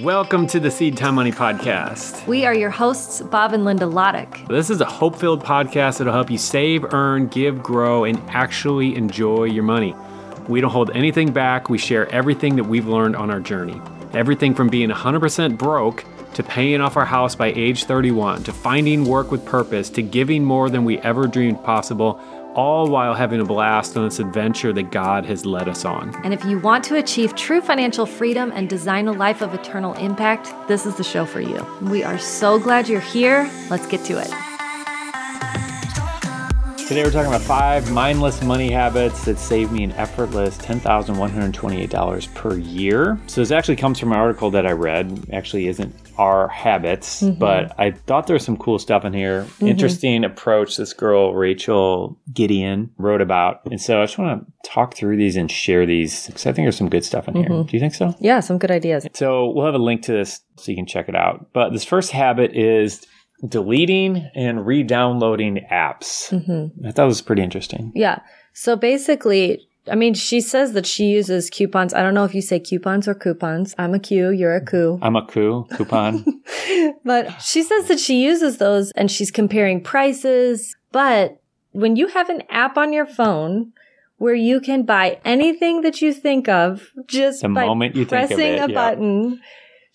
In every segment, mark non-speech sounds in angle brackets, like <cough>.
Welcome to the Seed Time Money Podcast. We are your hosts, Bob and Linda Lotich. This is a hope filled podcast that'll help you save, earn, give, grow, and actually enjoy your money. We don't hold anything back. We share everything that we've learned on our journey. Everything from being 100% broke to paying off our house by age 31 to finding work with purpose to giving more than we ever dreamed possible all while having a blast on this adventure that God has led us on. And if you want to achieve true financial freedom and design a life of eternal impact, this is the show for you. We are so glad you're here. Let's get to it. Today we're talking about five mindless money habits that save me an effortless $10,128 per year. So this actually comes from an article that I read. Actually isn't our habits, mm-hmm. but I thought there was some cool stuff in here. Mm-hmm. Interesting approach this girl Rachel Gideon wrote about. And so I just want to talk through these and share these because I think there's some good stuff in mm-hmm. here. Do you think so? Yeah, some good ideas. So we'll have a link to this so you can check it out. But this first habit is deleting and re-downloading apps. Mm-hmm. I thought it was pretty interesting. Yeah. So basically, I mean, she says that she uses coupons. I don't know if you say coupons or coupons. I'm a Q, you're a coup. I'm a coup, coupon. <laughs> but she says that she uses those and she's comparing prices. But when you have an app on your phone where you can buy anything that you think of just the by moment you pressing it, a yeah. button,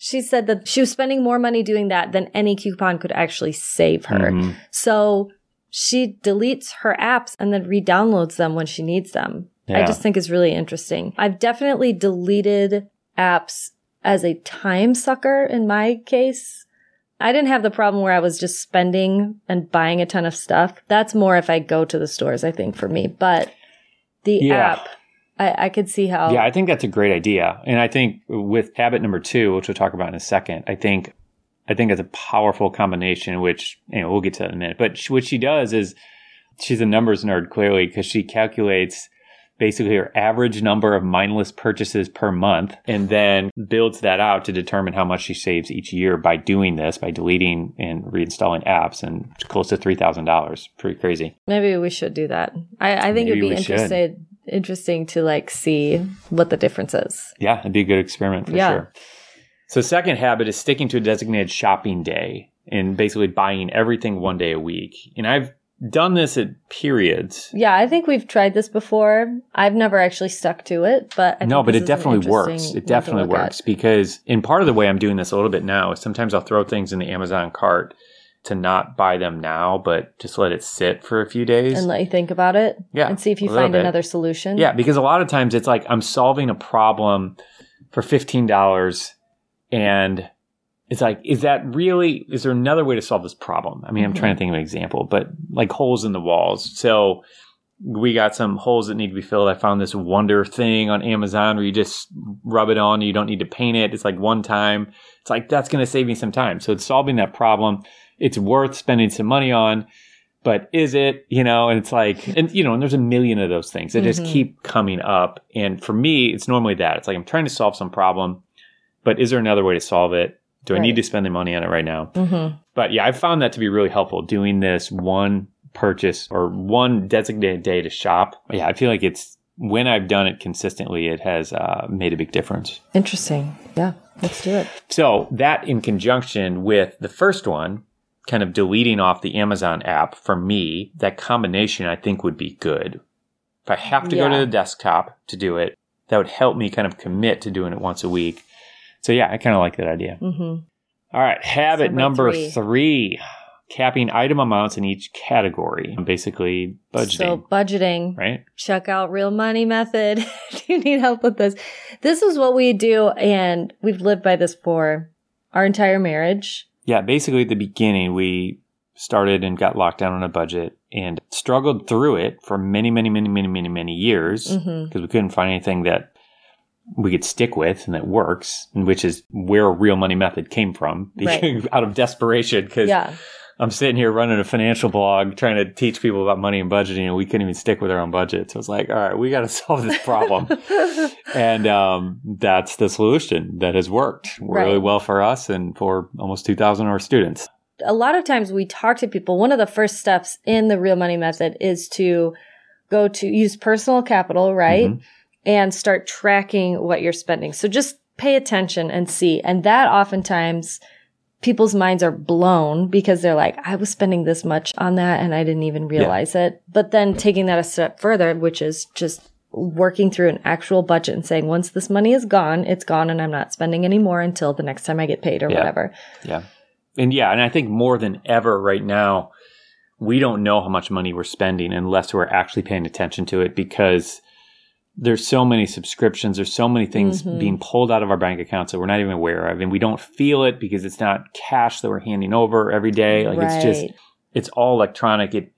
she said that she was spending more money doing that than any coupon could actually save her. Mm-hmm. So she deletes her apps and then re-downloads them when she needs them. Yeah. I just think is really interesting. I've definitely deleted apps as a time sucker in my case. I didn't have the problem where I was just spending and buying a ton of stuff. That's more if I go to the stores, I think, for me. But the yeah. app, I, I could see how. Yeah, I think that's a great idea. And I think with habit number two, which we'll talk about in a second, I think I think it's a powerful combination, which you know, we'll get to in a minute. But what she does is she's a numbers nerd clearly because she calculates basically her average number of mindless purchases per month and then builds that out to determine how much she saves each year by doing this, by deleting and reinstalling apps and close to $3,000. Pretty crazy. Maybe we should do that. I, I think Maybe it'd be interesting interesting to like see what the difference is. Yeah, it'd be a good experiment for yeah. sure. So second habit is sticking to a designated shopping day and basically buying everything one day a week. And I've done this at periods. Yeah, I think we've tried this before. I've never actually stuck to it, but no, but it definitely works. It definitely works at. because in part of the way I'm doing this a little bit now is sometimes I'll throw things in the Amazon cart to not buy them now, but just let it sit for a few days and let you think about it. Yeah, and see if you find bit. another solution. Yeah, because a lot of times it's like I'm solving a problem for fifteen dollars, and it's like, is that really, is there another way to solve this problem? I mean, mm-hmm. I'm trying to think of an example, but like holes in the walls. So we got some holes that need to be filled. I found this wonder thing on Amazon where you just rub it on. You don't need to paint it. It's like one time. It's like, that's going to save me some time. So it's solving that problem. It's worth spending some money on but is it you know and it's like and you know and there's a million of those things that mm-hmm. just keep coming up and for me it's normally that it's like i'm trying to solve some problem but is there another way to solve it do right. I need to spend the money on it right now? Mm-hmm. But yeah, I found that to be really helpful doing this one purchase or one designated day to shop. Yeah, I feel like it's when I've done it consistently, it has uh, made a big difference. Interesting. Yeah, let's do it. So that in conjunction with the first one, kind of deleting off the Amazon app for me, that combination I think would be good. If I have to yeah. go to the desktop to do it, that would help me kind of commit to doing it once a week. So yeah, I kind of like that idea. Mm-hmm. All right, habit number, number three. three. Capping item amounts in each category. And basically, budgeting. So budgeting. Right. Check out Real Money Method <laughs> if you need help with this. This is what we do, and we've lived by this for our entire marriage. Yeah, basically at the beginning, we started and got locked down on a budget and struggled through it for many, many, many, many, many, many years because mm-hmm. we couldn't find anything that we could stick with and that works, which is where real money method came from right. <laughs> out of desperation. Cause yeah. I'm sitting here running a financial blog trying to teach people about money and budgeting and we couldn't even stick with our own budget. So it's like, all right, we got to <laughs> solve this problem. <laughs> and, um, that's the solution that has worked right. really well for us and for almost 2000 of our students. A lot of times we talk to people. One of the first steps in the real money method is to go to use personal capital, right? Mm-hmm and start tracking what you're spending. So just pay attention and see. And that oftentimes people's minds are blown because they're like, I was spending this much on that and I didn't even realize yeah. it. But then taking that a step further, which is just working through an actual budget and saying, once this money is gone, it's gone and I'm not spending any more until the next time I get paid or yeah. whatever. Yeah. And yeah, and I think more than ever right now, we don't know how much money we're spending unless we're actually paying attention to it because there's so many subscriptions, there's so many things mm-hmm. being pulled out of our bank accounts that we're not even aware of. And we don't feel it because it's not cash that we're handing over every day. Like right. it's just it's all electronic. It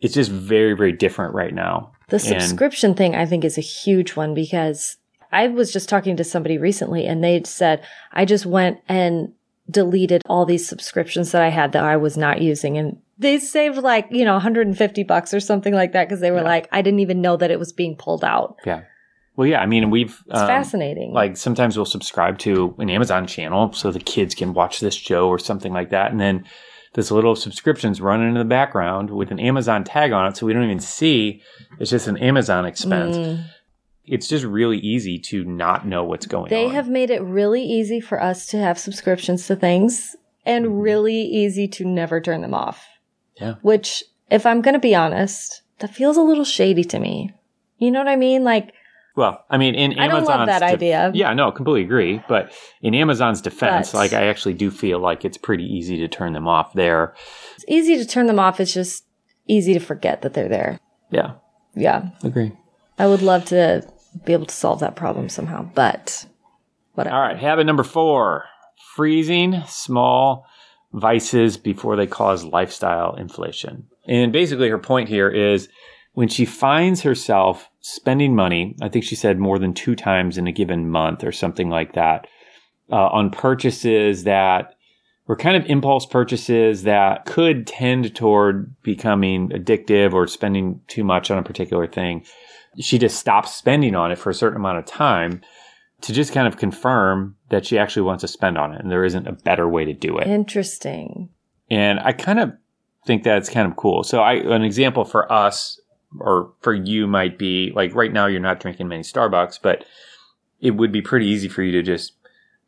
it's just very, very different right now. The subscription and, thing I think is a huge one because I was just talking to somebody recently and they said, I just went and deleted all these subscriptions that I had that I was not using. And they saved like, you know, 150 bucks or something like that because they were yeah. like, I didn't even know that it was being pulled out. Yeah. Well, yeah, I mean, we've. It's um, fascinating. Like sometimes we'll subscribe to an Amazon channel so the kids can watch this show or something like that. And then this little subscription's running in the background with an Amazon tag on it. So we don't even see it's just an Amazon expense. Mm. It's just really easy to not know what's going they on. They have made it really easy for us to have subscriptions to things and mm-hmm. really easy to never turn them off. Yeah. Which, if I'm going to be honest, that feels a little shady to me. You know what I mean? Like, well, I mean, in Amazon's I don't love that def- idea. Yeah, no, completely agree. But in Amazon's defense, but, like I actually do feel like it's pretty easy to turn them off there. It's easy to turn them off. It's just easy to forget that they're there. Yeah. Yeah. Agree. I would love to be able to solve that problem somehow, but whatever. All right. Habit number four freezing small vices before they cause lifestyle inflation. And basically, her point here is when she finds herself spending money, I think she said more than two times in a given month or something like that, uh, on purchases that were kind of impulse purchases that could tend toward becoming addictive or spending too much on a particular thing. She just stops spending on it for a certain amount of time to just kind of confirm that she actually wants to spend on it and there isn't a better way to do it. Interesting. And I kind of think that's kind of cool. So I, an example for us or for you might be like right now you're not drinking many Starbucks, but it would be pretty easy for you to just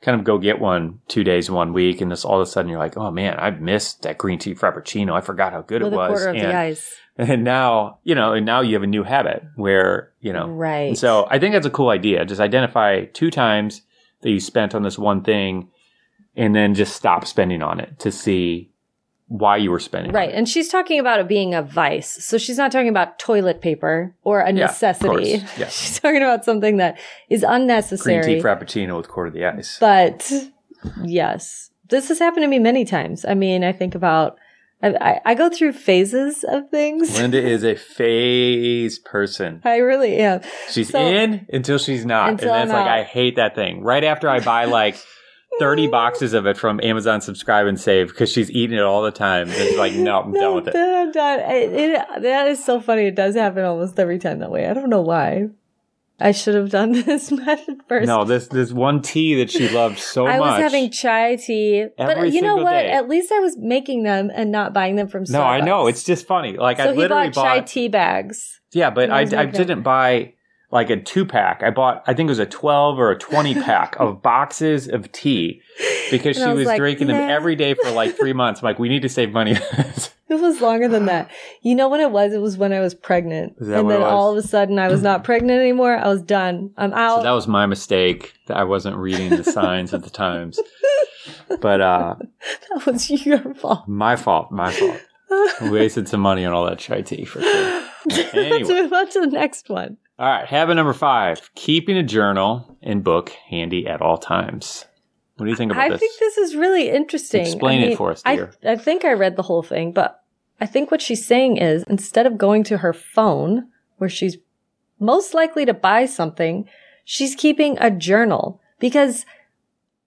kind of go get one two days, one week, and this all of a sudden you're like, oh man, I missed that green tea frappuccino. I forgot how good With it was. quarter of the ice. <laughs> And now, you know, and now you have a new habit where, you know, right. so I think that's a cool idea. Just identify two times that you spent on this one thing and then just stop spending on it to see why you were spending. Right. And she's talking about it being a vice. So she's not talking about toilet paper or a yeah, necessity. <laughs> She's talking about something that is unnecessary. Green tea frappuccino with quarter of the ice. But yes, this has happened to me many times. I mean, I think about I, I, go through phases of things. <laughs> Linda is a phase person. I really am. She's so, in until she's not. Until and then it's like, I hate that thing. Right after I buy like <laughs> 30 boxes of it from Amazon Subscribe and Save because she's eating it all the time. It's like, no, I'm no, done with it. I'm <laughs> done. It, it. That is so funny. It does happen almost every time that way. I don't know why. I should have done <laughs> this method first. No, this this one tea that she loved so I much. I was having chai tea, but you know what? Day. At least I was making them and not buying them from Starbucks. No, I know. It's just funny. Like so I literally bought, bought chai tea bags. Yeah, but I, I didn't buy like a two pack. I bought, I think it was a 12 or a 20 <laughs> pack of boxes of tea because she was, was like, drinking nah. them every day for like three <laughs> months. I'm like, we need to save money. it was longer than that. You know when it was? It was when I was pregnant. and then all of a sudden I was not pregnant anymore. I was done. I'm out. So that was my mistake that I wasn't reading the signs at the times. But, uh, <laughs> that was your fault. My fault. My fault. We wasted some money on all that chai tea for sure. Anyway. Let's move on to the next one. All right, habit number five: keeping a journal and book handy at all times. What do you think about I this? I think this is really interesting. Explain I mean, it for us, dear. I, I think I read the whole thing, but I think what she's saying is instead of going to her phone, where she's most likely to buy something, she's keeping a journal because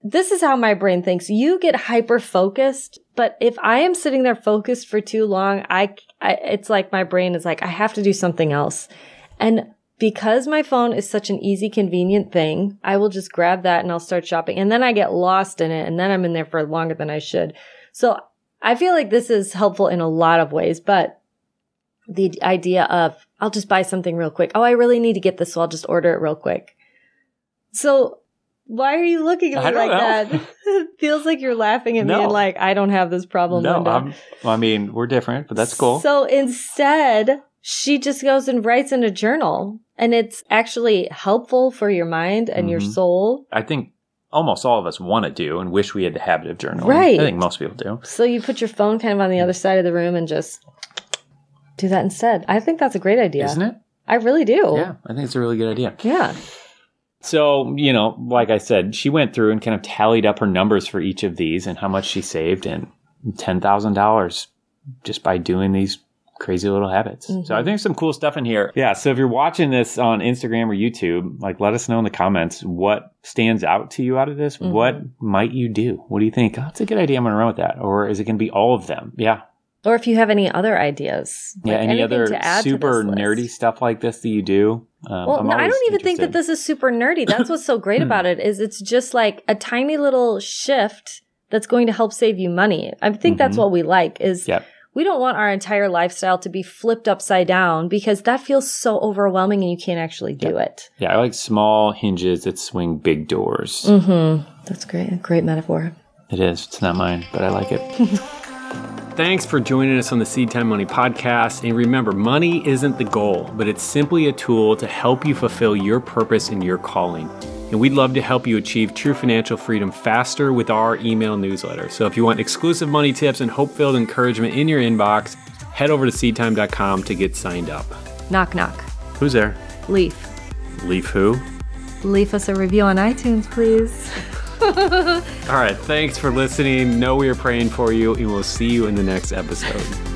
this is how my brain thinks. You get hyper focused, but if I am sitting there focused for too long, I, I, it's like my brain is like, I have to do something else. And because my phone is such an easy, convenient thing, I will just grab that and I'll start shopping. And then I get lost in it and then I'm in there for longer than I should. So I feel like this is helpful in a lot of ways, but the idea of I'll just buy something real quick. Oh, I really need to get this, so I'll just order it real quick. So Why are you looking at me like know. that? <laughs> it feels like you're laughing at me and like I don't have this problem. no, I mean we're different, but that's cool. So instead, she just goes and writes in a journal, and it's actually helpful for your mind and your Mhm. soul. I think almost all of us want to do and wish we had the habit of journaling. Right. I think most people do. So you put your phone kind of on the other side of the room and just do that instead. I think that's a great idea. Isn't it? I really do. Yeah, I think it's a really good idea. Yeah. So, you know, like I said, she went through and kind of tallied up her numbers for each of these and how much she saved and $10,000 just by doing these crazy little habits. So I think some cool stuff in here. Yeah. So if you're watching this on Instagram or YouTube, like let us know in the comments what stands out to you out of this. What might you do? What do you think? Oh, that's a good idea. I'm going to run with that. Or is it going to be all of them? Yeah. Or if you have any other ideas. Yeah. any anything other to add to super this list. nerdy stuff like this that you do? Um, Well, I'm no, I don't even think that this is super nerdy. That's what's so great <coughs> about it is it's just like a tiny little shift that's going to help save you money. I think that's Mhm. what we like is Yep. We don't want our entire lifestyle to be flipped upside down because that feels so overwhelming and you can't actually do it. Yeah. I like small hinges that swing big doors. Mm-hmm. That's great. A great metaphor. It is. It's not mine, but I like it. <laughs> Thanks for joining us on the Seed Time Money podcast. And remember, money isn't the goal, but it's simply a tool to help you fulfill your purpose and your calling. And we'd love to help you achieve true financial freedom faster with our email newsletter. So if you want exclusive money tips and hope filled encouragement in your inbox, head over to seedtime.com to get signed up. Knock knock. Who's there? Leaf. Leaf who? Leave us a review on iTunes, please. <laughs> All right, thanks for listening. Know we are praying for you, and we'll see you in the next episode.